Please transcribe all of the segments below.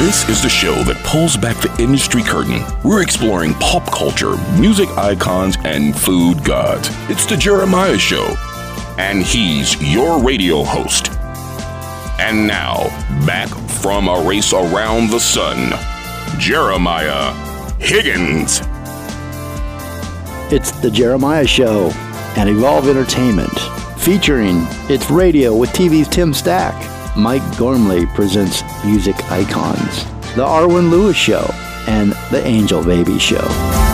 This is the show that pulls back the industry curtain. We're exploring pop culture, music icons, and food gods. It's the Jeremiah Show. And he's your radio host. And now, back from a race around the sun, Jeremiah Higgins. It's the Jeremiah Show and Evolve Entertainment, featuring It's Radio with TV's Tim Stack. Mike Gormley presents Music Icons, The Arwen Lewis Show, and The Angel Baby Show.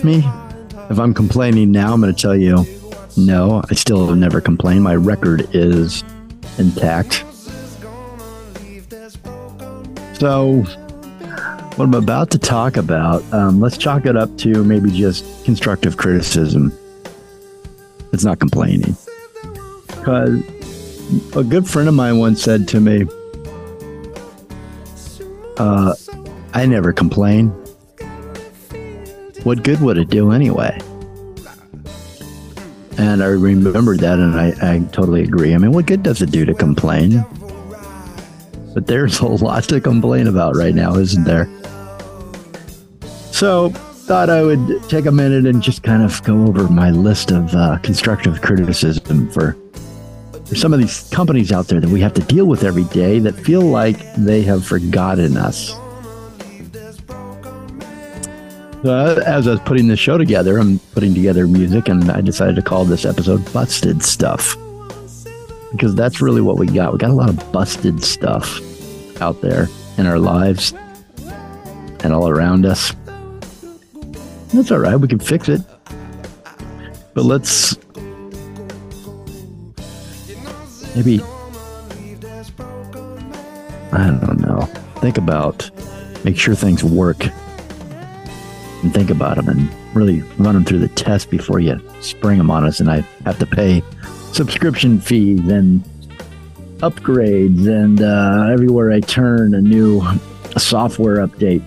Me if I'm complaining now, I'm going to tell you no, I still have never complained. My record is intact. So, what I'm about to talk about, um, let's chalk it up to maybe just constructive criticism. It's not complaining. Because a good friend of mine once said to me, uh, I never complain. What good would it do anyway? And I remembered that, and I, I totally agree. I mean, what good does it do to complain? But there's a lot to complain about right now, isn't there? So, thought I would take a minute and just kind of go over my list of uh, constructive criticism for, for some of these companies out there that we have to deal with every day that feel like they have forgotten us. Uh, as I was putting this show together, I'm putting together music, and I decided to call this episode Busted Stuff. Because that's really what we got. We got a lot of busted stuff out there in our lives and all around us. That's all right. We can fix it. But let's maybe, I don't know, think about, make sure things work and think about them and really run them through the test before you spring them on us. And I have to pay subscription fees and upgrades and uh, everywhere I turn a new software update.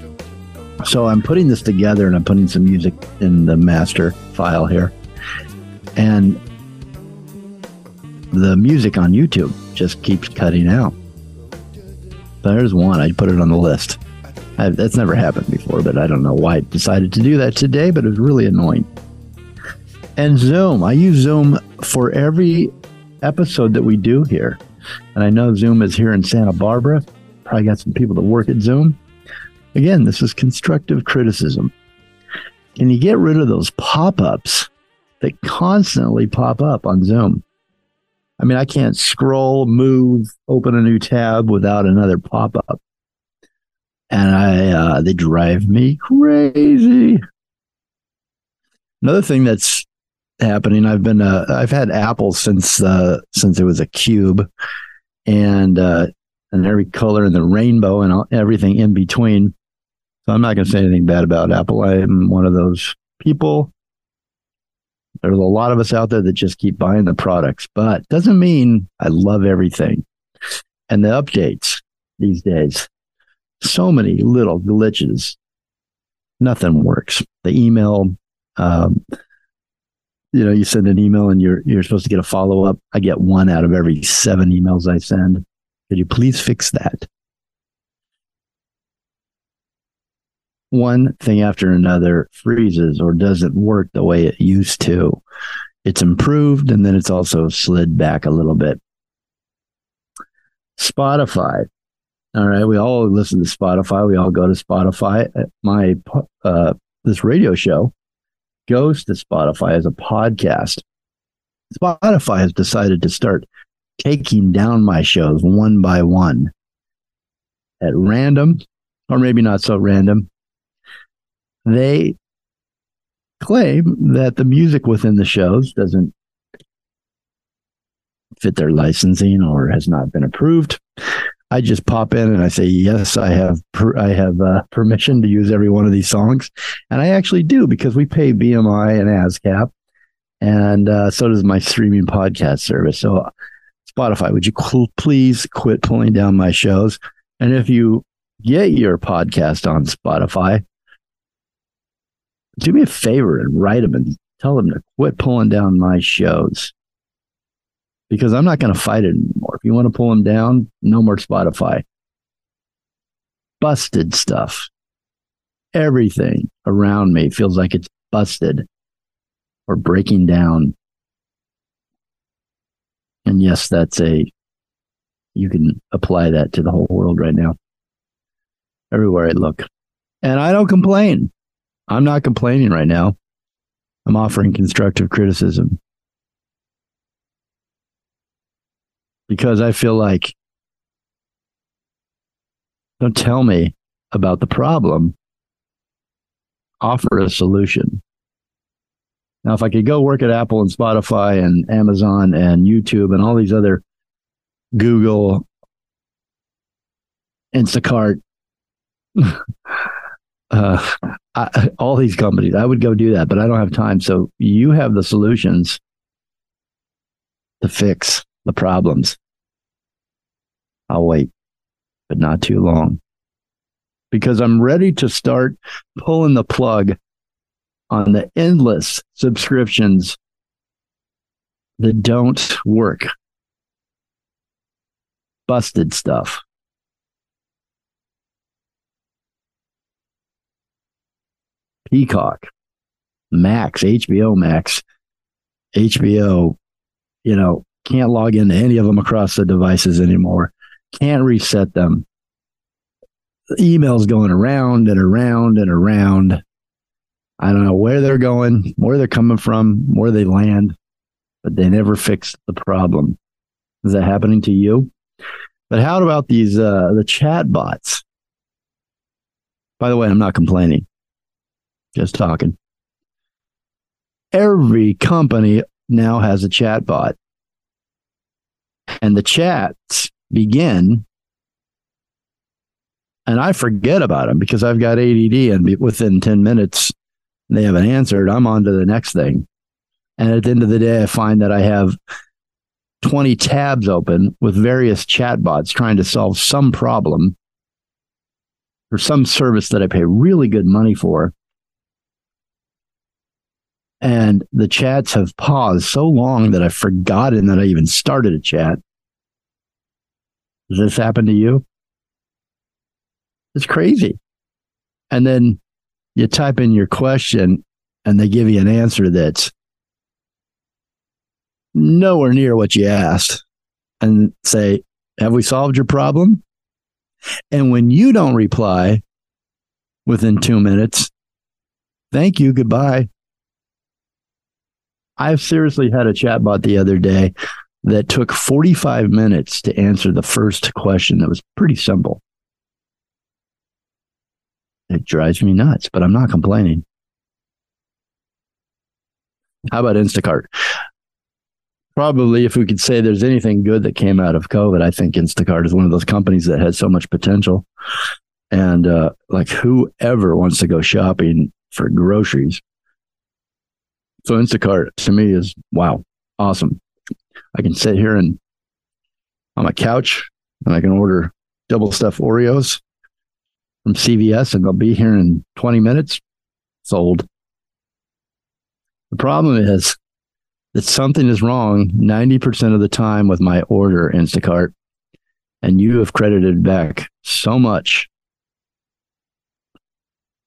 So I'm putting this together and I'm putting some music in the master file here. And the music on YouTube just keeps cutting out. There's one. I put it on the list. I, that's never happened before, but I don't know why I decided to do that today, but it was really annoying. And Zoom. I use Zoom for every episode that we do here. And I know Zoom is here in Santa Barbara. Probably got some people that work at Zoom. Again, this is constructive criticism. Can you get rid of those pop ups that constantly pop up on Zoom? I mean, I can't scroll, move, open a new tab without another pop up and I uh, they drive me crazy. Another thing that's happening, I've been uh, I've had Apple since uh, since it was a cube, and uh, and every color in the rainbow and all, everything in between. So I'm not going to say anything bad about Apple. I am one of those people. There's a lot of us out there that just keep buying the products, but doesn't mean I love everything. And the updates these days, so many little glitches. Nothing works. The email, um, you know, you send an email and you're you're supposed to get a follow up. I get one out of every seven emails I send. Could you please fix that? One thing after another freezes or doesn't work the way it used to. It's improved and then it's also slid back a little bit. Spotify. All right, we all listen to Spotify. We all go to Spotify. Uh, my uh, this radio show goes to Spotify as a podcast. Spotify has decided to start taking down my shows one by one at random, or maybe not so random. They claim that the music within the shows doesn't fit their licensing or has not been approved. I just pop in and I say, yes, I have, per- I have uh, permission to use every one of these songs. And I actually do because we pay BMI and ASCAP. And uh, so does my streaming podcast service. So Spotify, would you cl- please quit pulling down my shows? And if you get your podcast on Spotify, do me a favor and write them and tell them to quit pulling down my shows because I'm not going to fight it anymore. If you want to pull them down, no more Spotify. Busted stuff. Everything around me feels like it's busted or breaking down. And yes, that's a, you can apply that to the whole world right now. Everywhere I look. And I don't complain. I'm not complaining right now. I'm offering constructive criticism. Because I feel like don't tell me about the problem, offer a solution. Now, if I could go work at Apple and Spotify and Amazon and YouTube and all these other Google, Instacart, uh, I, all these companies, I would go do that, but I don't have time. So you have the solutions to fix the problems. I'll wait, but not too long because I'm ready to start pulling the plug on the endless subscriptions that don't work. Busted stuff. Peacock, Max, HBO Max, HBO, you know, can't log into any of them across the devices anymore. Can't reset them. The emails going around and around and around. I don't know where they're going, where they're coming from, where they land, but they never fix the problem. Is that happening to you? But how about these uh, the chat bots? By the way, I'm not complaining. Just talking. Every company now has a chat bot and the chats begin and I forget about them because I've got ADD and within 10 minutes they haven't answered. I'm on to the next thing. And at the end of the day, I find that I have 20 tabs open with various chatbots trying to solve some problem or some service that I pay really good money for. And the chats have paused so long that I've forgotten that I even started a chat. Does this happen to you? It's crazy. And then you type in your question and they give you an answer that's nowhere near what you asked and say, Have we solved your problem? And when you don't reply within two minutes, thank you, goodbye. I've seriously had a chatbot the other day that took 45 minutes to answer the first question that was pretty simple. It drives me nuts, but I'm not complaining. How about Instacart? Probably, if we could say there's anything good that came out of COVID, I think Instacart is one of those companies that had so much potential. And uh, like, whoever wants to go shopping for groceries. So, Instacart to me is wow, awesome. I can sit here and on my couch and I can order double stuffed Oreos from CVS and they'll be here in 20 minutes. Sold. The problem is that something is wrong 90% of the time with my order, Instacart, and you have credited back so much.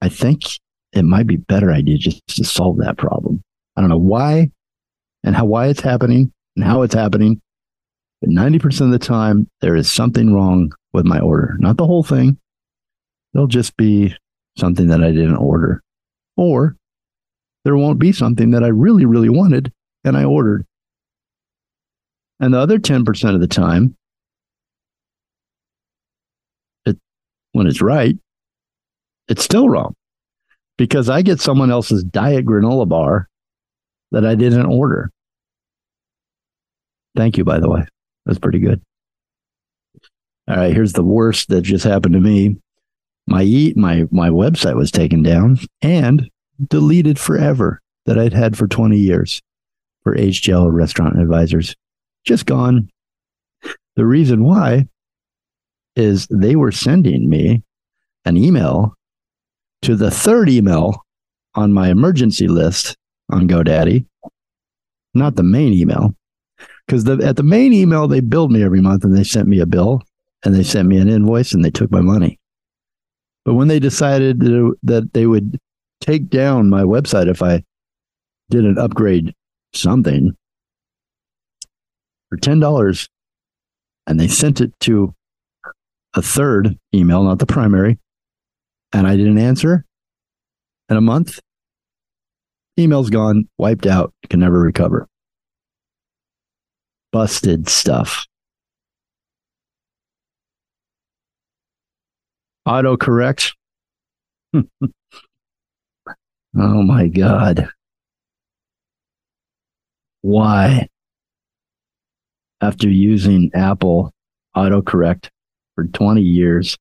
I think it might be better idea just to solve that problem. I don't know why and how why it's happening and how it's happening. But 90% of the time, there is something wrong with my order. Not the whole thing. It'll just be something that I didn't order. Or there won't be something that I really, really wanted and I ordered. And the other 10% of the time, it, when it's right, it's still wrong because I get someone else's diet granola bar that I didn't order. Thank you, by the way. That's pretty good. All right, here's the worst that just happened to me. My eat my my website was taken down and deleted forever that I'd had for 20 years for HGL restaurant advisors. Just gone. The reason why is they were sending me an email to the third email on my emergency list on GoDaddy, not the main email. Because the, at the main email, they billed me every month and they sent me a bill and they sent me an invoice and they took my money. But when they decided that they would take down my website if I did an upgrade something for $10, and they sent it to a third email, not the primary, and I didn't answer in a month, email's gone, wiped out, can never recover. Busted stuff. Autocorrect. oh my God. Why? After using Apple autocorrect for 20 years,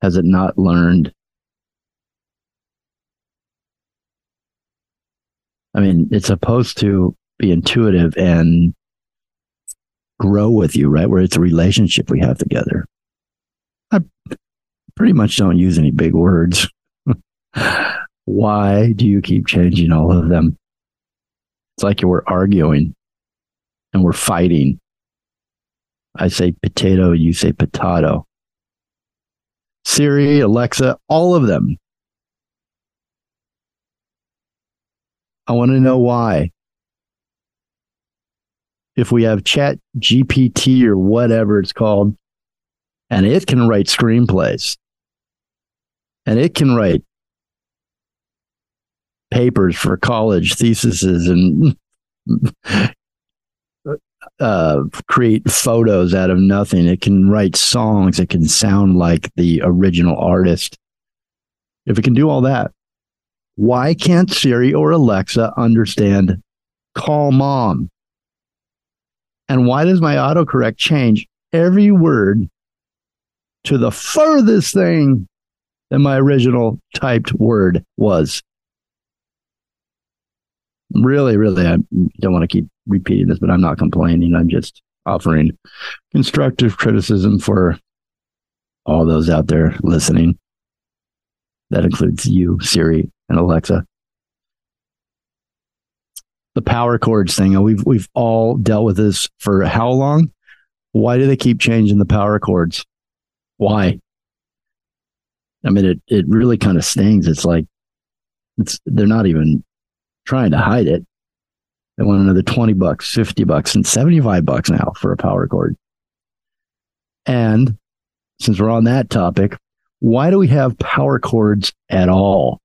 has it not learned? I mean, it's supposed to be intuitive and grow with you, right? Where it's a relationship we have together. I pretty much don't use any big words. Why do you keep changing all of them? It's like you were arguing and we're fighting. I say potato, you say potato. Siri, Alexa, all of them. I want to know why. If we have Chat GPT or whatever it's called, and it can write screenplays, and it can write papers for college theses and uh, create photos out of nothing. It can write songs. It can sound like the original artist. If it can do all that, why can't Siri or Alexa understand call mom? And why does my autocorrect change every word to the furthest thing than my original typed word was? Really, really, I don't want to keep repeating this, but I'm not complaining. I'm just offering constructive criticism for all those out there listening. That includes you, Siri, and Alexa. The power cords thing, we've we've all dealt with this for how long? Why do they keep changing the power cords? Why? I mean, it it really kind of stings. It's like it's they're not even trying to hide it. They want another 20 bucks, 50 bucks, and 75 bucks now for a power cord. And since we're on that topic, why do we have power cords at all?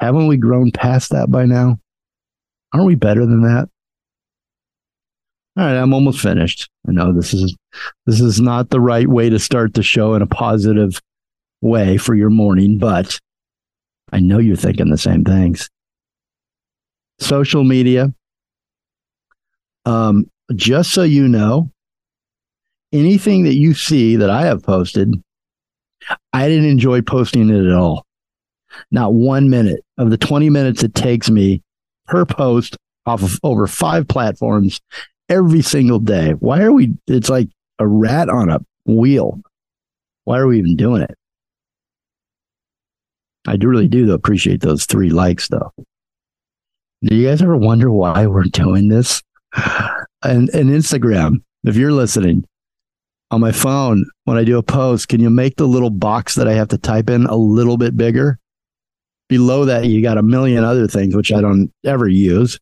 Haven't we grown past that by now? Aren't we better than that? All right, I'm almost finished. I know this is this is not the right way to start the show in a positive way for your morning, but I know you're thinking the same things social media. Um, just so you know, anything that you see that I have posted, I didn't enjoy posting it at all. Not one minute of the 20 minutes it takes me per post off of over five platforms every single day. Why are we? It's like a rat on a wheel. Why are we even doing it? I do really do appreciate those three likes though. Do you guys ever wonder why we're doing this? And, and Instagram, if you're listening on my phone, when I do a post, can you make the little box that I have to type in a little bit bigger? Below that, you got a million other things, which I don't ever use.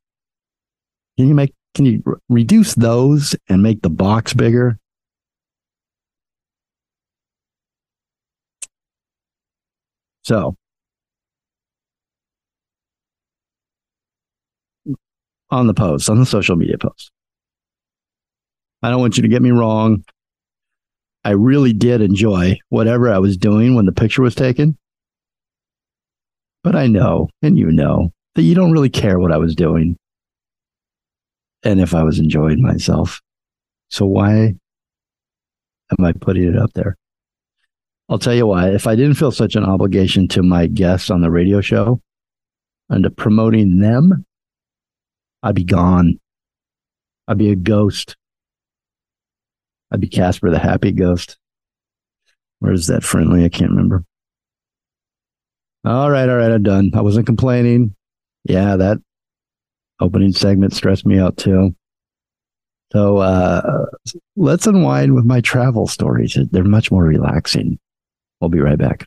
Can you make, can you reduce those and make the box bigger? So on the post, on the social media post. I don't want you to get me wrong. I really did enjoy whatever I was doing when the picture was taken. But I know, and you know, that you don't really care what I was doing and if I was enjoying myself. So why am I putting it up there? I'll tell you why. If I didn't feel such an obligation to my guests on the radio show and to promoting them, I'd be gone. I'd be a ghost. I'd be Casper the Happy Ghost. Where's that friendly? I can't remember. All right, all right, I'm done. I wasn't complaining. Yeah, that opening segment stressed me out too. So uh, let's unwind with my travel stories. They're much more relaxing. We'll be right back.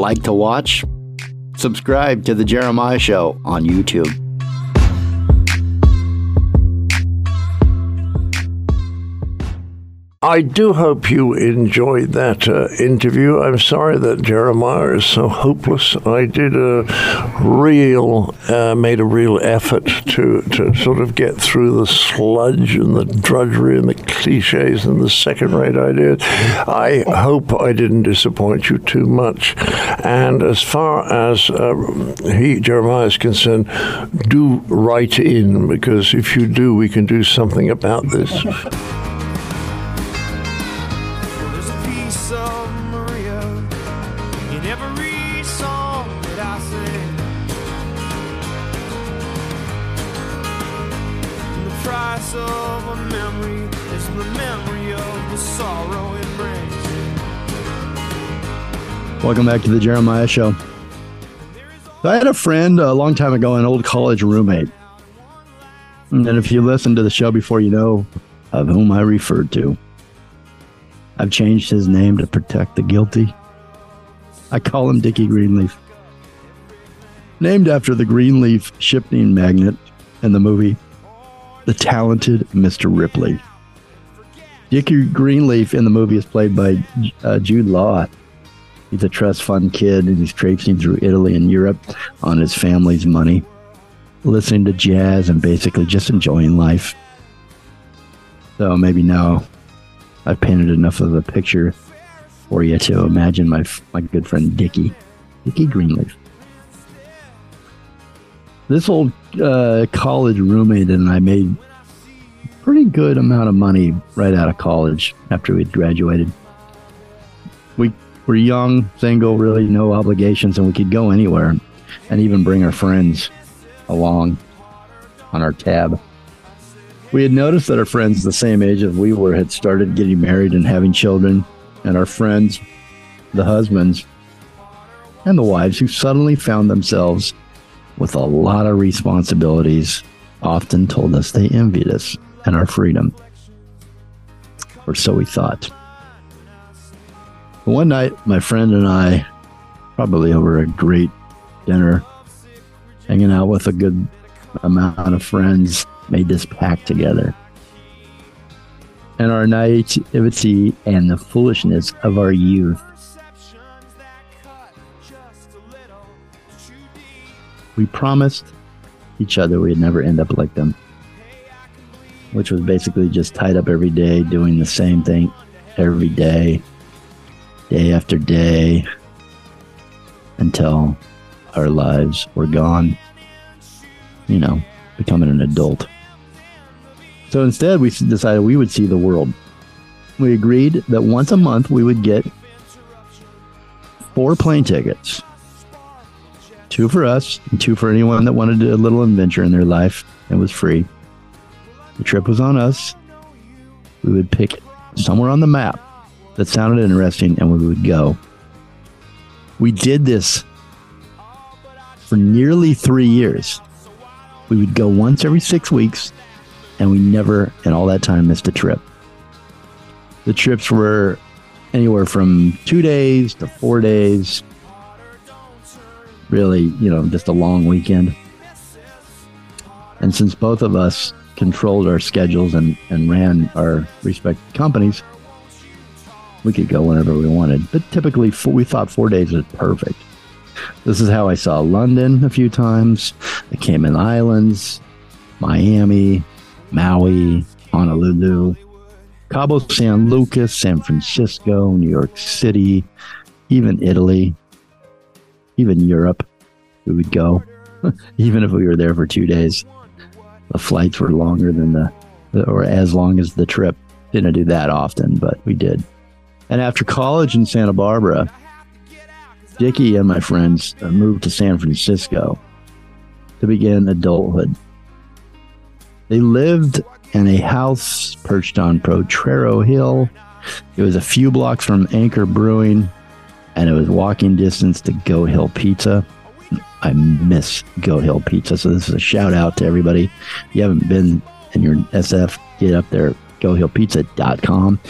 Like to watch? Subscribe to The Jeremiah Show on YouTube. I do hope you enjoyed that uh, interview. I'm sorry that Jeremiah is so hopeless. I did a real, uh, made a real effort to, to sort of get through the sludge and the drudgery and the cliches and the second rate ideas. I hope I didn't disappoint you too much. And as far as uh, he, Jeremiah, is concerned, do write in because if you do, we can do something about this. Welcome back to the Jeremiah Show. I had a friend a long time ago, an old college roommate. And if you listen to the show before, you know of whom I referred to. I've changed his name to protect the guilty. I call him Dickie Greenleaf. Named after the Greenleaf shipping magnate in the movie The Talented Mr. Ripley. Dickie Greenleaf in the movie is played by uh, Jude Law. He's a trust fund kid and he's traipsing through Italy and Europe on his family's money, listening to jazz and basically just enjoying life. So maybe now I've painted enough of a picture for you to imagine my my good friend Dickie, Dickie Greenleaf. This old uh, college roommate and I made pretty good amount of money right out of college after we'd graduated. We were young, single, really no obligations, and we could go anywhere and even bring our friends along on our tab. We had noticed that our friends the same age as we were had started getting married and having children, and our friends, the husbands, and the wives who suddenly found themselves with a lot of responsibilities often told us they envied us and our freedom. Or so we thought. One night, my friend and I, probably over a great dinner, hanging out with a good amount of friends, made this pact together. And our naivety and the foolishness of our youth, we promised each other we'd never end up like them, which was basically just tied up every day, doing the same thing every day, day after day, until our lives were gone. You know, becoming an adult. So instead, we decided we would see the world. We agreed that once a month we would get four plane tickets two for us and two for anyone that wanted a little adventure in their life. It was free. The trip was on us. We would pick somewhere on the map that sounded interesting and we would go. We did this for nearly three years. We would go once every six weeks and we never, in all that time, missed a trip. The trips were anywhere from two days to four days. Really, you know, just a long weekend. And since both of us controlled our schedules and, and ran our respective companies, we could go whenever we wanted. But typically, four, we thought four days was perfect. This is how I saw London a few times, the Cayman Islands, Miami, Maui, Honolulu, Cabo San Lucas, San Francisco, New York City, even Italy, even Europe. We would go, even if we were there for two days. The flights were longer than the, or as long as the trip. Didn't do that often, but we did. And after college in Santa Barbara, Dickie and my friends uh, moved to San Francisco to begin adulthood. They lived in a house perched on Potrero Hill. It was a few blocks from Anchor Brewing, and it was walking distance to Goat Hill Pizza. I miss Goat Hill Pizza, so this is a shout out to everybody. If you haven't been in your SF, get up there, goathillpizza.com.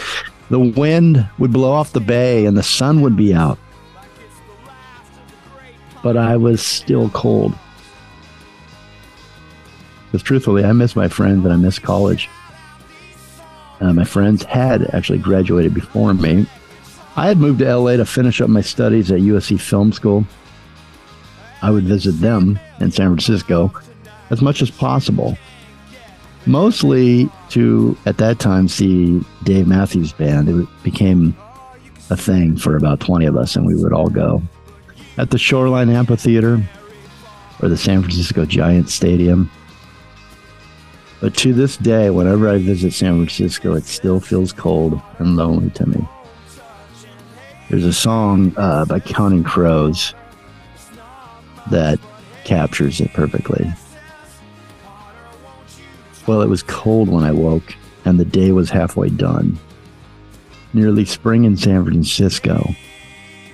The wind would blow off the bay and the sun would be out. But I was still cold. Because truthfully, I miss my friends and I miss college. Uh, my friends had actually graduated before me. I had moved to LA to finish up my studies at USC Film School. I would visit them in San Francisco as much as possible mostly to at that time see Dave Matthews Band. It became a thing for about 20 of us, and we would all go at the Shoreline Amphitheater or the San Francisco Giants Stadium. But to this day, whenever I visit San Francisco, it still feels cold and lonely to me. There's a song uh, by Counting Crows that captures it perfectly. Well, it was cold when I woke, and the day was halfway done. Nearly spring in San Francisco,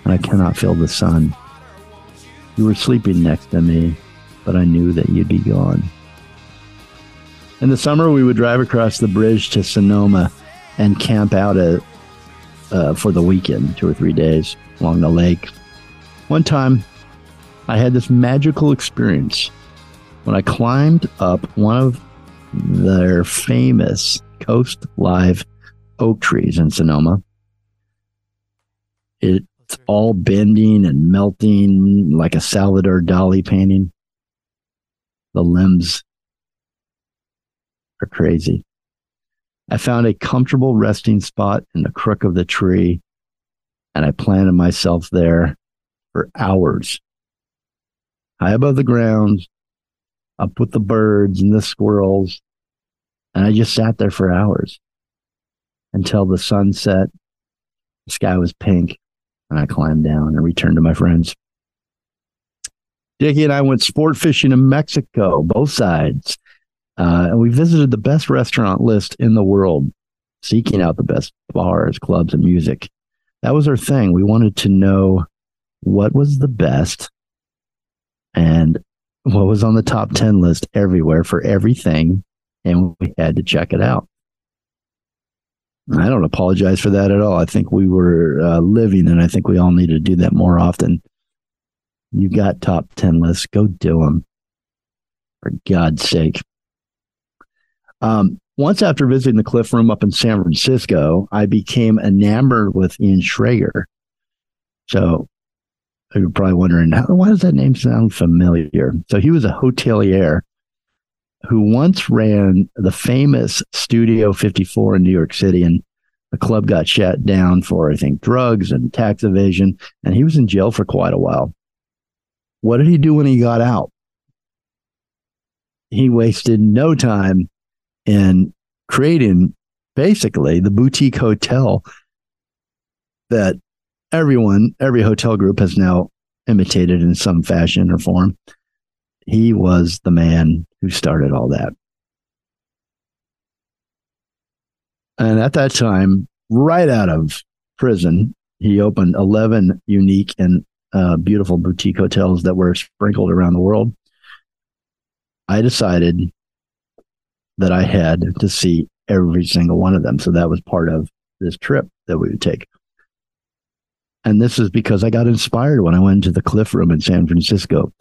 and I cannot feel the sun. You were sleeping next to me, but I knew that you'd be gone. In the summer, we would drive across the bridge to Sonoma and camp out a, uh, for the weekend, two or three days along the lake. One time, I had this magical experience when I climbed up one of their famous Coast Live oak trees in Sonoma. It's all bending and melting like a Salvador Dali painting. The limbs are crazy. I found a comfortable resting spot in the crook of the tree, and I planted myself there for hours. High above the ground, up with the birds and the squirrels. And I just sat there for hours until the sun set. The sky was pink, and I climbed down and returned to my friends. Dickie and I went sport fishing in Mexico, both sides. Uh, and we visited the best restaurant list in the world, seeking out the best bars, clubs, and music. That was our thing. We wanted to know what was the best and what was on the top 10 list everywhere for everything, and we had to check it out. I don't apologize for that at all. I think we were uh, living, and I think we all need to do that more often. You got top 10 lists, go do them. For God's sake. Um, once after visiting the Cliff Room up in San Francisco, I became enamored with Ian Schrager. So you're probably wondering, why does that name sound familiar? So he was a hotelier who once ran the famous Studio 54 in New York City, and the club got shut down for, I think, drugs and tax evasion, and he was in jail for quite a while. What did he do when he got out? He wasted no time in creating basically the boutique hotel that everyone, every hotel group has now imitated in some fashion or form. He was the man who started all that. And at that time, right out of prison, he opened 11 unique and uh, beautiful boutique hotels that were sprinkled around the world. I decided that I had to see every single one of them. So that was part of this trip that we would take. And this is because I got inspired when I went to the Cliff Room in San Francisco.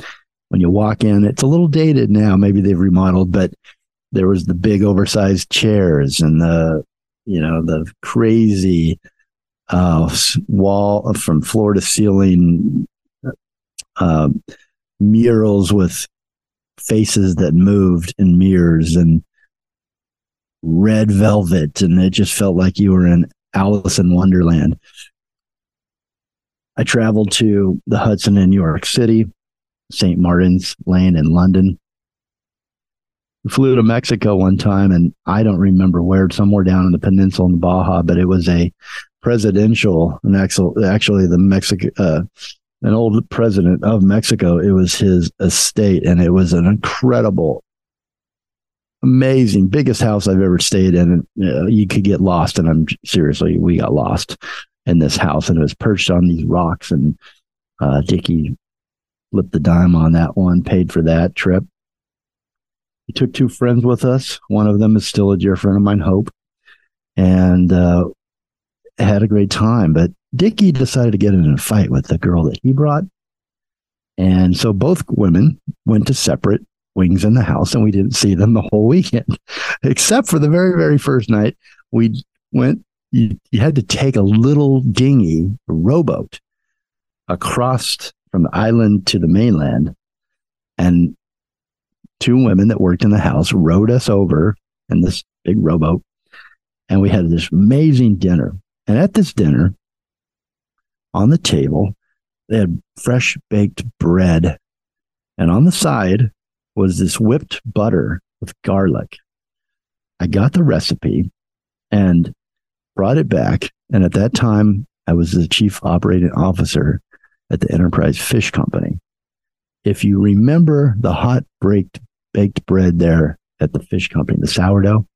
When you walk in, it's a little dated now. Maybe they've remodeled, but there was the big oversized chairs and the, you know, the crazy uh, wall from floor to ceiling uh, murals with faces that moved in mirrors and red velvet. And it just felt like you were in Alice in Wonderland. I traveled to the Hudson in New York City, St. Martin's Lane in London. We flew to Mexico one time, and I don't remember where, somewhere down in the peninsula in the Baja, but it was a presidential, and actually the Mexico, uh, an old president of Mexico. It was his estate, and it was an incredible, amazing, biggest house I've ever stayed in. Uh, you could get lost, and I'm seriously, we got lost in this house, and it was perched on these rocks. And uh, Dickie flipped the dime on that one, paid for that trip. We took two friends with us. One of them is still a dear friend of mine, Hope, and uh, had a great time. But Dickie decided to get in a fight with the girl that he brought. And so both women went to separate wings in the house and we didn't see them the whole weekend, except for the very, very first night. We went you, you had to take a little dinghy a rowboat across from the island to the mainland. And two women that worked in the house rowed us over in this big rowboat. And we had this amazing dinner. And at this dinner, on the table, they had fresh baked bread. And on the side was this whipped butter with garlic. I got the recipe and brought it back. And at that time, I was the chief operating officer at the Enterprise Fish Company. If you remember the hot baked, baked bread there at the fish company, the sourdough,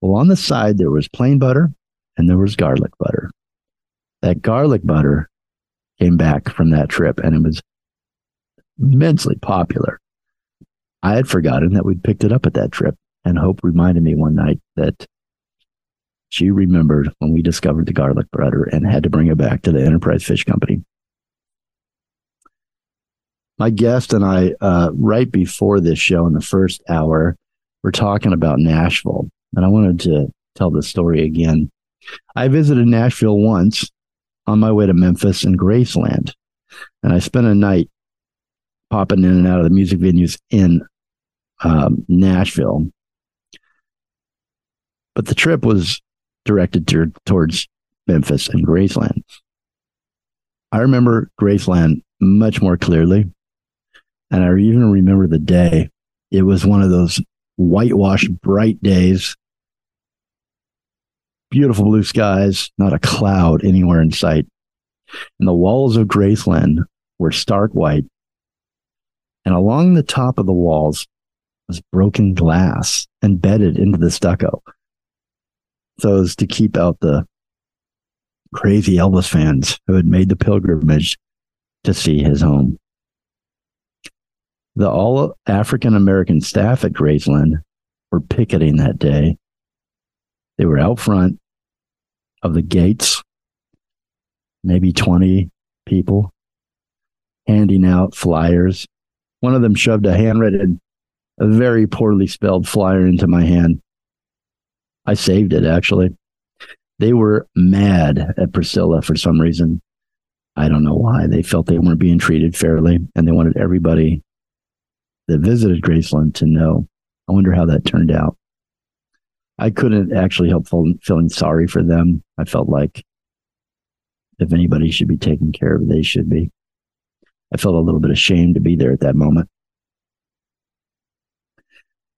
well, on the side, there was plain butter and there was garlic butter. That garlic butter came back from that trip and it was immensely popular. I had forgotten that we'd picked it up at that trip, and Hope reminded me one night that she remembered when we discovered the garlic butter and had to bring it back to the Enterprise Fish Company. My guest and I, uh, right before this show in the first hour, were talking about Nashville, and I wanted to tell the story again. I visited Nashville once on my way to Memphis and Graceland, and I spent a night popping in and out of the music venues in um, Nashville. But the trip was directed to, towards Memphis and Graceland. I remember Graceland much more clearly. And I even remember the day. It was one of those whitewashed, bright days. Beautiful blue skies, not a cloud anywhere in sight. And the walls of Graceland were stark white. And along the top of the walls was broken glass embedded into the stucco as to keep out the crazy Elvis fans who had made the pilgrimage to see his home. The all African American staff at Graceland were picketing that day. They were out front of the gates, maybe 20 people, handing out flyers. One of them shoved a handwritten, a very poorly spelled flyer into my hand. I saved it actually. They were mad at Priscilla for some reason. I don't know why. They felt they weren't being treated fairly and they wanted everybody that visited Graceland to know. I wonder how that turned out. I couldn't actually help feeling sorry for them. I felt like if anybody should be taken care of, they should be. I felt a little bit ashamed to be there at that moment.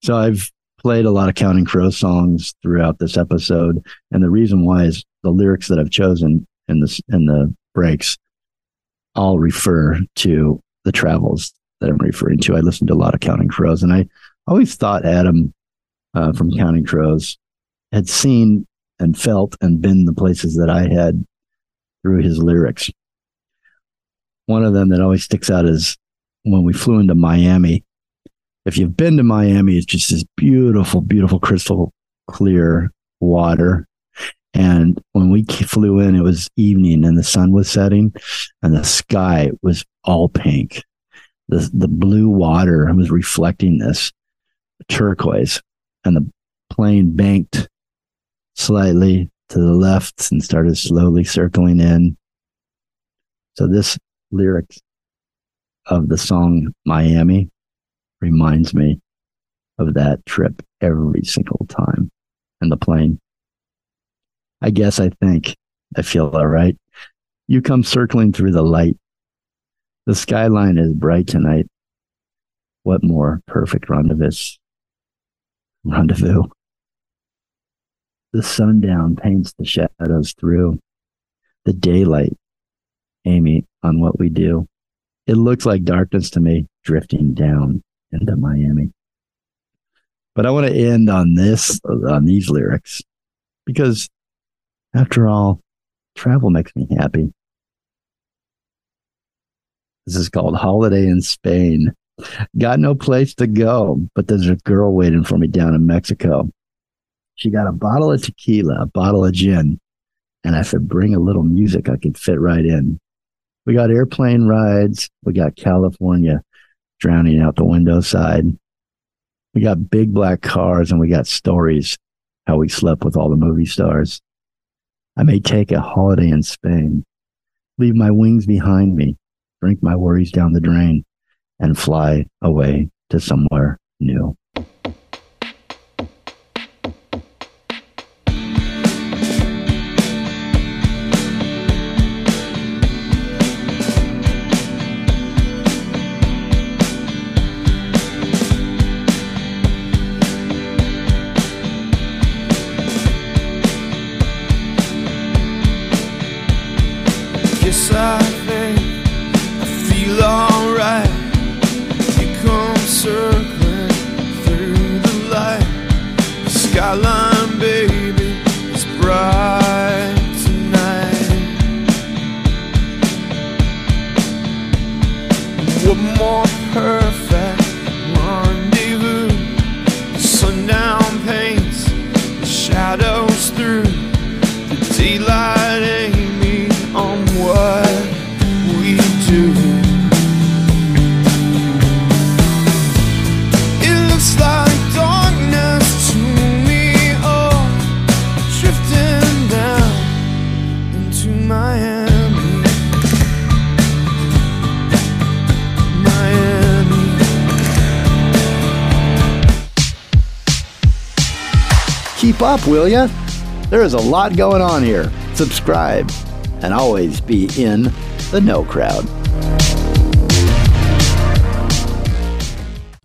So I've played a lot of Counting Crow songs throughout this episode, and the reason why is the lyrics that I've chosen in this in the breaks, I'll refer to the travels that I'm referring to. I listened to a lot of Counting Crows, and I always thought Adam uh, from Counting Crows had seen and felt and been the places that I had through his lyrics. One of them that always sticks out is when we flew into Miami. If you've been to Miami, it's just this beautiful, beautiful crystal clear water. And when we flew in, it was evening and the sun was setting and the sky was all pink. The, the blue water was reflecting this turquoise and the plane banked slightly to the left and started slowly circling in. So this lyric of the song Miami reminds me of that trip every single time in the plane. I guess I think I feel all right. You come circling through the light. The skyline is bright tonight. What more perfect rendezvous? Rendezvous. The sundown paints the shadows through. The daylight, Amy, on what we do. It looks like darkness to me drifting down into Miami. But I want to end on this, on these lyrics, because after all, travel makes me happy. This is called Holiday in Spain. Got no place to go, but there's a girl waiting for me down in Mexico. She got a bottle of tequila, a bottle of gin, and I said, bring a little music I could fit right in. We got airplane rides. We got California drowning out the window side. We got big black cars and we got stories how we slept with all the movie stars. I may take a holiday in Spain, leave my wings behind me, drink my worries down the drain, and fly away to somewhere new. More perfect up, will ya? There is a lot going on here. Subscribe and always be in the know crowd.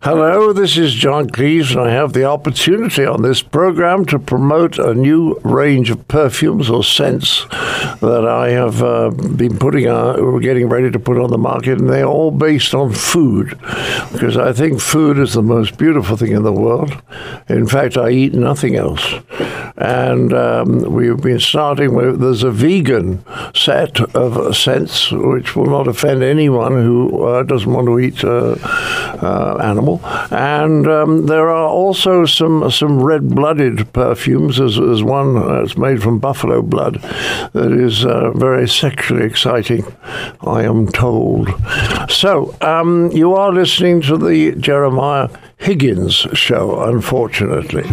Hello, this is John Cleese, and I have the opportunity on this program to promote a new range of perfumes or scents that I have uh, been putting on, we're getting ready to put on the market, and they're all based on food, because I think food is the most beautiful thing in the world. In fact, I eat nothing else. And um, we've been starting with, there's a vegan set of scents which will not offend anyone who uh, doesn't want to eat uh, uh, animal. And um, there are also some some red-blooded perfumes. There's, there's one that's made from buffalo blood that is uh, very sexually exciting, I am told. So um, you are listening to the Jeremiah Higgins show, unfortunately.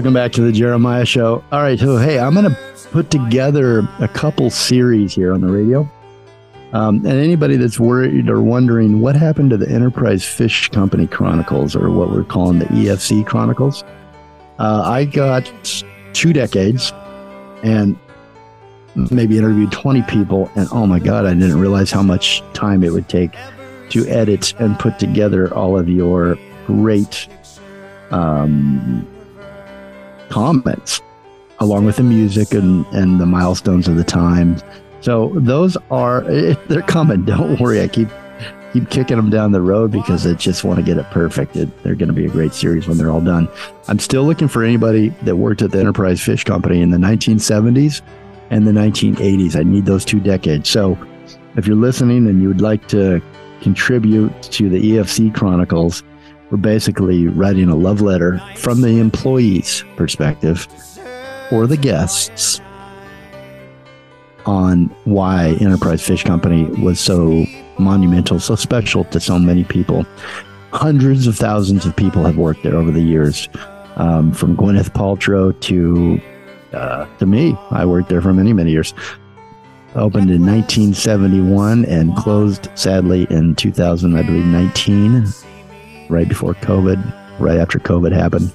Welcome back to the Jeremiah Show. All right, so hey, I'm going to put together a couple series here on the radio. Um, and anybody that's worried or wondering what happened to the Enterprise Fish Company Chronicles, or what we're calling the EFC Chronicles, Uh, I got two decades and maybe interviewed 20 people. And oh my God, I didn't realize how much time it would take to edit and put together all of your great um, comments, along with the music and, and the milestones of the time. So those are they're coming. Don't worry. I keep keep kicking them down the road because I just want to get it perfect. It, they're going to be a great series when they're all done. I'm still looking for anybody that worked at the Enterprise Fish Company in the 1970s and the 1980s. I need those two decades. So if you're listening and you would like to contribute to the EFC Chronicles, we're basically writing a love letter from the employees' perspective or the guests on why Enterprise Fish Company was so monumental, so special to so many people. Hundreds of thousands of people have worked there over the years, um, from Gwyneth Paltrow to uh, to me. I worked there for many, many years. Opened in 1971 and closed sadly in 2000, I believe, 19, right before COVID, right after COVID happened.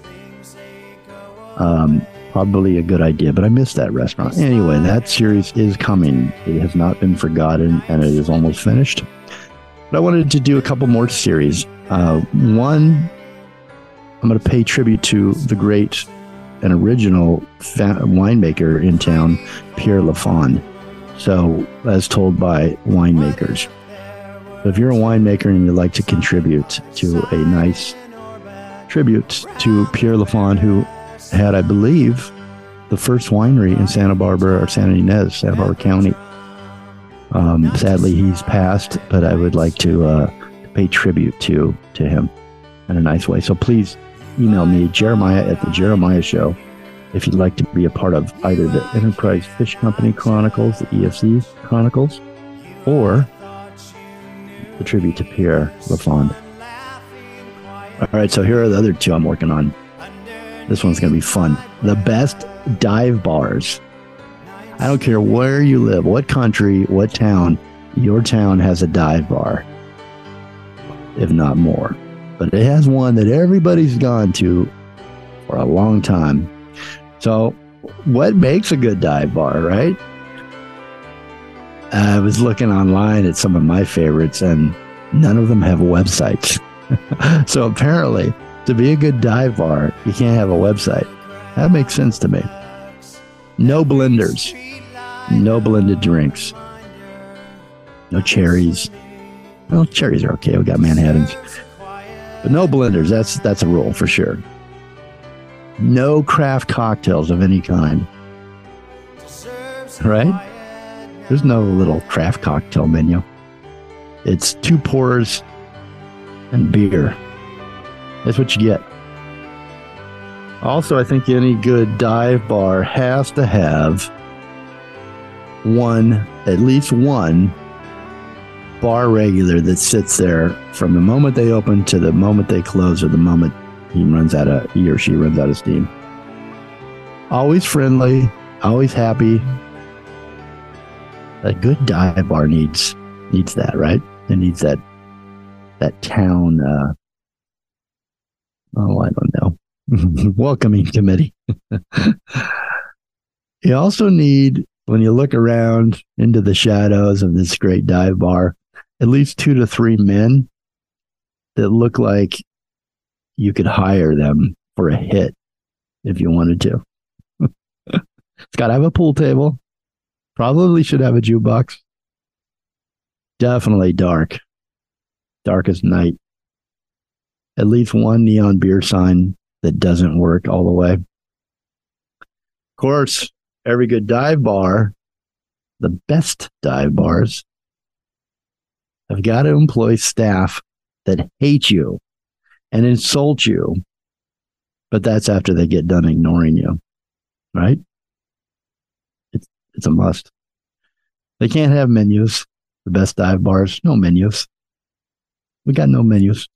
Um, probably a good idea, but I missed that restaurant. Anyway, that series is coming. It has not been forgotten and it is almost finished. But I wanted to do a couple more series. Uh, one, I'm going to pay tribute to the great and original fa- winemaker in town, Pierre Lafond. So, as told by winemakers. So if you're a winemaker and you'd like to contribute to a nice tribute to Pierre Lafond, who had, I believe, the first winery in Santa Barbara or Santa Ynez, Santa Barbara County. Um, sadly, he's passed, but I would like to uh, pay tribute to to him in a nice way. So please email me, Jeremiah at the Jeremiah Show, if you'd like to be a part of either the Enterprise Fish Company Chronicles, the EFC Chronicles, or the tribute to Pierre Lafond. All right, so here are the other two I'm working on. This one's going to be fun. The best dive bars. I don't care where you live, what country, what town, your town has a dive bar, if not more. But it has one that everybody's gone to for a long time. So, what makes a good dive bar, right? I was looking online at some of my favorites, and none of them have websites. so, apparently, to be a good dive bar, you can't have a website. That makes sense to me. No blenders, no blended drinks, no cherries. Well, cherries are okay. We got Manhattans, but no blenders. That's that's a rule for sure. No craft cocktails of any kind. Right? There's no little craft cocktail menu. It's two pours and beer. That's what you get. Also, I think any good dive bar has to have one, at least one bar regular that sits there from the moment they open to the moment they close or the moment he runs out of he or she runs out of steam. Always friendly, always happy. A good dive bar needs needs that, right? It needs that that town uh oh I don't know. welcoming committee. you also need when you look around into the shadows of this great dive bar, at least two to three men that look like you could hire them for a hit if you wanted to. it's got to have a pool table. Probably should have a jukebox. Definitely dark. Dark as night. At least one neon beer sign that doesn't work all the way. Of course, every good dive bar, the best dive bars, have got to employ staff that hate you and insult you, but that's after they get done ignoring you, right? It's, a must. They can't have menus. The best dive bars, no menus. We got no menus.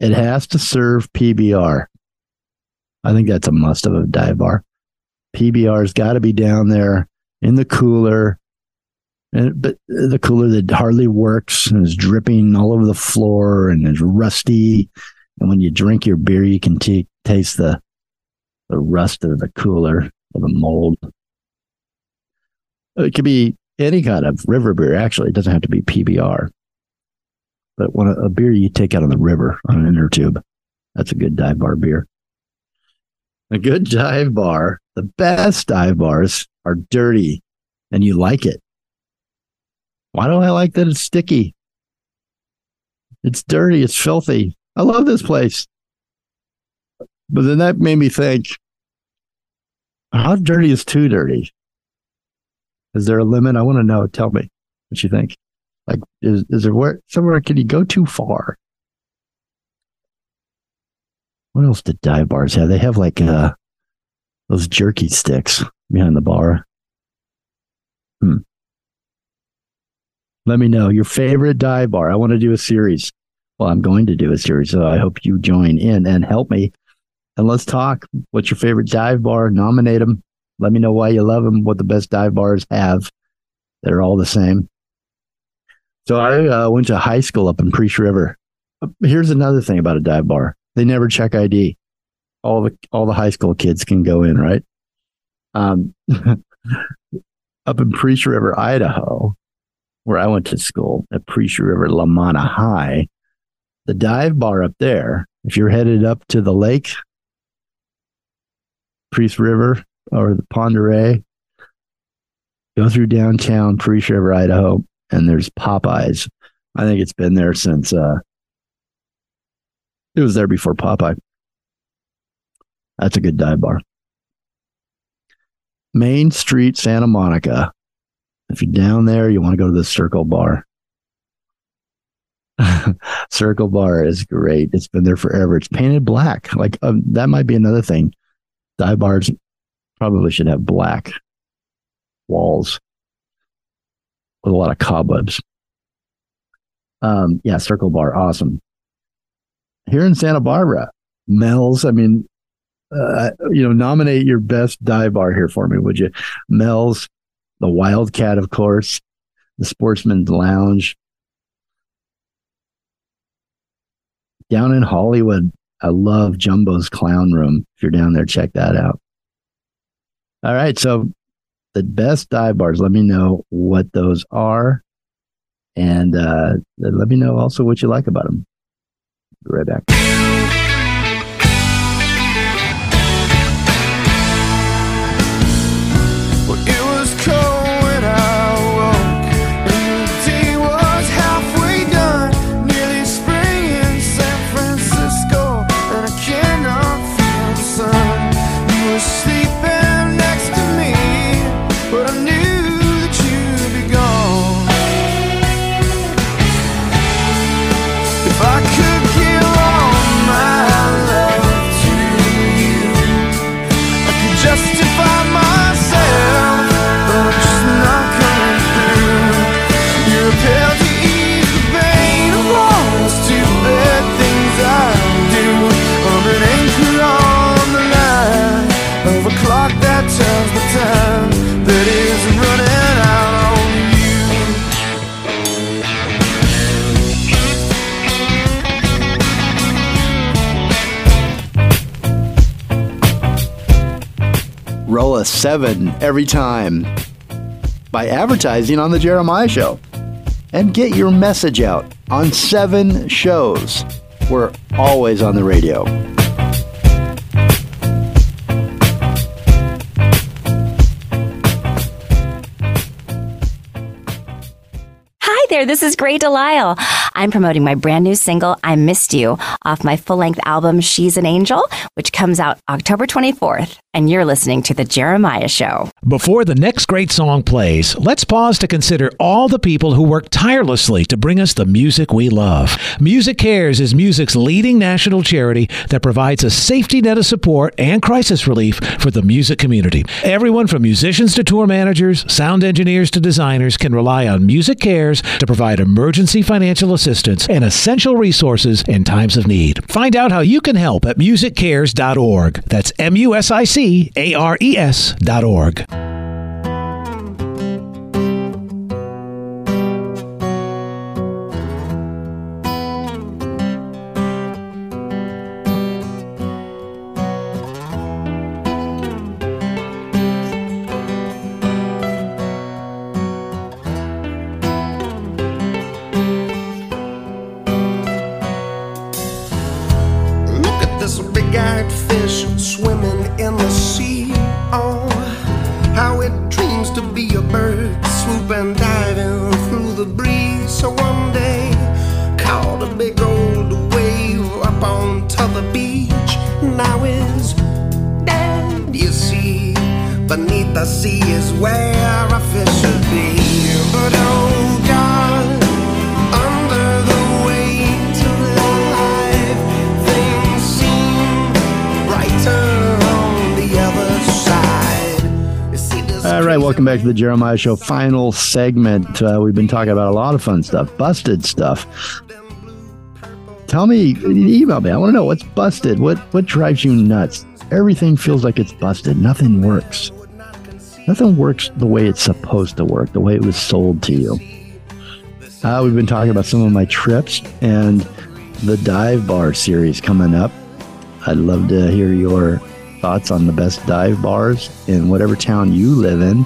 It has to serve PBR. I think that's a must of a dive bar. PBR's got to be down there in the cooler, and, but the cooler that hardly works and is dripping all over the floor and is rusty. And when you drink your beer, you can t- taste the the rust of the cooler or the mold. It could be any kind of river beer. Actually, it doesn't have to be PBR. But when a, a beer you take out on the river on an inner tube, that's a good dive bar beer. A good dive bar, the best dive bars are dirty and you like it. Why do I like that it's sticky? It's dirty, it's filthy. I love this place. But then that made me think how dirty is too dirty? Is there a limit? I want to know. Tell me what you think. Like, is, is there where somewhere can you go too far? What else did dive bars have? They have like uh those jerky sticks behind the bar. Hmm. Let me know your favorite dive bar. I want to do a series. Well, I'm going to do a series, so I hope you join in and help me. And let's talk. What's your favorite dive bar? Nominate them. Let me know why you love them. What the best dive bars have. They're all the same. So I uh, went to high school up in Priest River. Here's another thing about a dive bar: they never check ID. All the all the high school kids can go in, right? Um, up in Priest River, Idaho, where I went to school at Priest River, Lamanna High, the dive bar up there. If you're headed up to the lake, Priest River or the Oreille, go through downtown Priest River, Idaho, and there's Popeyes. I think it's been there since uh, it was there before Popeye. That's a good dive bar. Main Street, Santa Monica. If you're down there, you want to go to the Circle Bar. Circle Bar is great. It's been there forever. It's painted black. Like um, that might be another thing. Dive bars probably should have black walls with a lot of cobwebs. Um, yeah, Circle Bar, awesome. Here in Santa Barbara, Mel's. I mean, uh, you know, nominate your best dive bar here for me, would you? Mel's, the Wildcat, of course, the Sportsman's Lounge. Down in Hollywood, I love Jumbo's Clown Room. If you're down there, check that out. All right. So, the best dive bars, let me know what those are. And uh, let me know also what you like about them. Be right back. Seven every time by advertising on the Jeremiah Show and get your message out on seven shows. We're always on the radio. Hi there, this is Grey DeLisle. I'm promoting my brand new single, I Missed You, off my full length album, She's an Angel, which comes out October 24th. And you're listening to The Jeremiah Show. Before the next great song plays, let's pause to consider all the people who work tirelessly to bring us the music we love. MusiCares is music's leading national charity that provides a safety net of support and crisis relief for the music community. Everyone from musicians to tour managers, sound engineers to designers can rely on MusiCares to provide emergency financial assistance and essential resources in times of need. Find out how you can help at musiccares.org. That's M U S I C A R E S back to the Jeremiah Show final segment. Uh, we've been talking about a lot of fun stuff, busted stuff. Tell me, email me. I want to know what's busted. What what drives you nuts? Everything feels like it's busted. Nothing works. Nothing works the way it's supposed to work, the way it was sold to you. Uh, we've been talking about some of my trips and the dive bar series coming up. I'd love to hear your thoughts on the best dive bars in whatever town you live in.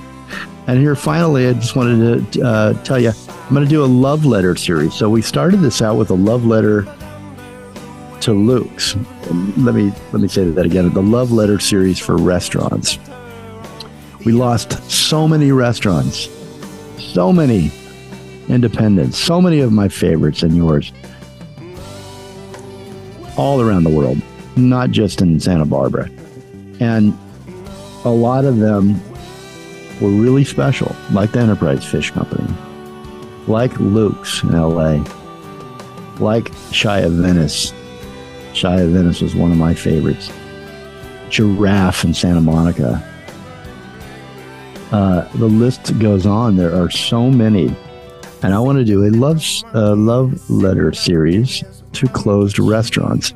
And here, finally, I just wanted to uh, tell you I'm going to do a love letter series. So we started this out with a love letter to Luke's. Let me let me say that again. The love letter series for restaurants. We lost so many restaurants, so many independents, so many of my favorites and yours, all around the world, not just in Santa Barbara. And a lot of them were really special, like the Enterprise Fish Company, like Luke's in LA, like of Venice. Of Venice was one of my favorites. Giraffe in Santa Monica. Uh, the list goes on. There are so many, and I want to do a love uh, love letter series to closed restaurants.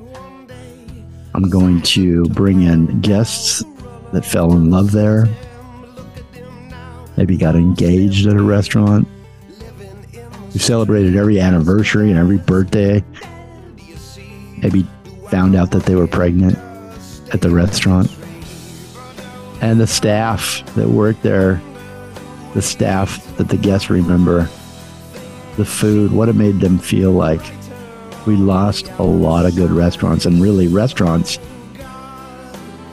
I'm going to bring in guests that fell in love there, maybe got engaged at a restaurant. We celebrated every anniversary and every birthday. Maybe found out that they were pregnant at the restaurant. And the staff that worked there, the staff that the guests remember, the food, what it made them feel like. We lost a lot of good restaurants, and really, restaurants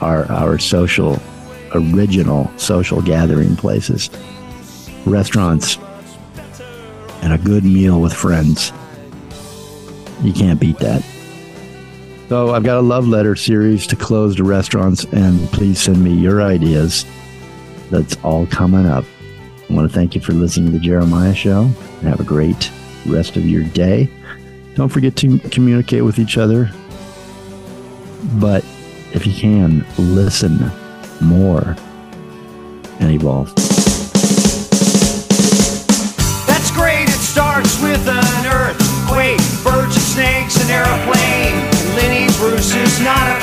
are our social, original social gathering places. Restaurants and a good meal with friends. You can't beat that. So I've got a love letter series to close closed restaurants, and please send me your ideas. That's all coming up. I want to thank you for listening to the Jeremiah Show, and have a great rest of your day. Don't forget to communicate with each other, but if you can, listen more and evolve. That's great, it starts with an earthquake, birds and snakes, an airplane. Lenny Bruce is not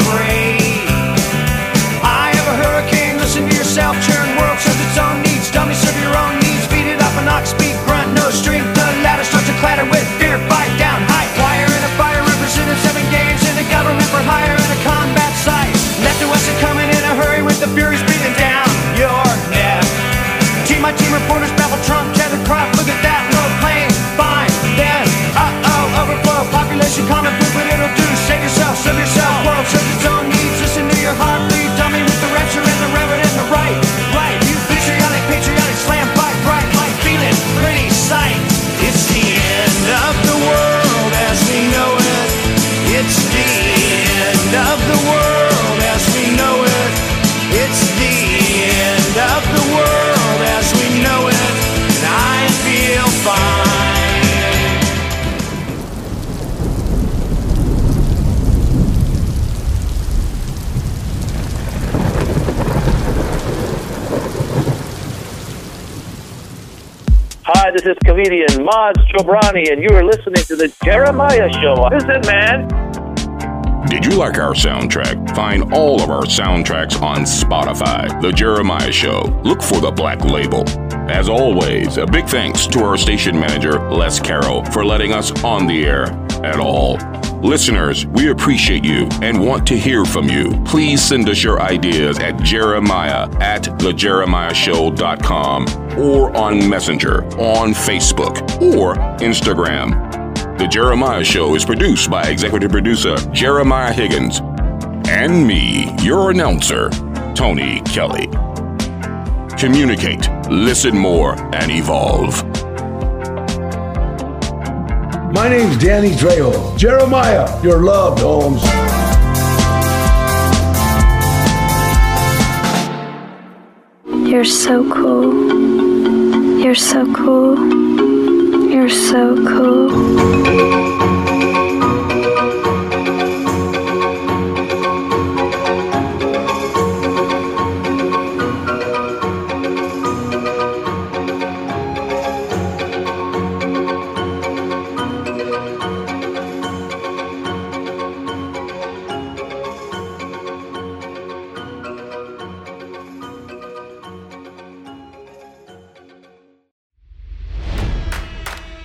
comedian Maz Jobrani, and you are listening to the Jeremiah Show. Listen, man. Did you like our soundtrack? Find all of our soundtracks on Spotify. The Jeremiah Show. Look for the black label. As always, a big thanks to our station manager, Les Carroll, for letting us on the air at all. Listeners, we appreciate you and want to hear from you. Please send us your ideas at jeremiah at thejeremiahshow.com or on Messenger, on Facebook, or Instagram. The Jeremiah Show is produced by executive producer Jeremiah Higgins. and me, your announcer, Tony Kelly. Communicate, listen more, and evolve. My name's Danny Trejo. Jeremiah, your loved Holmes. You're so cool. You're so cool. You're so cool.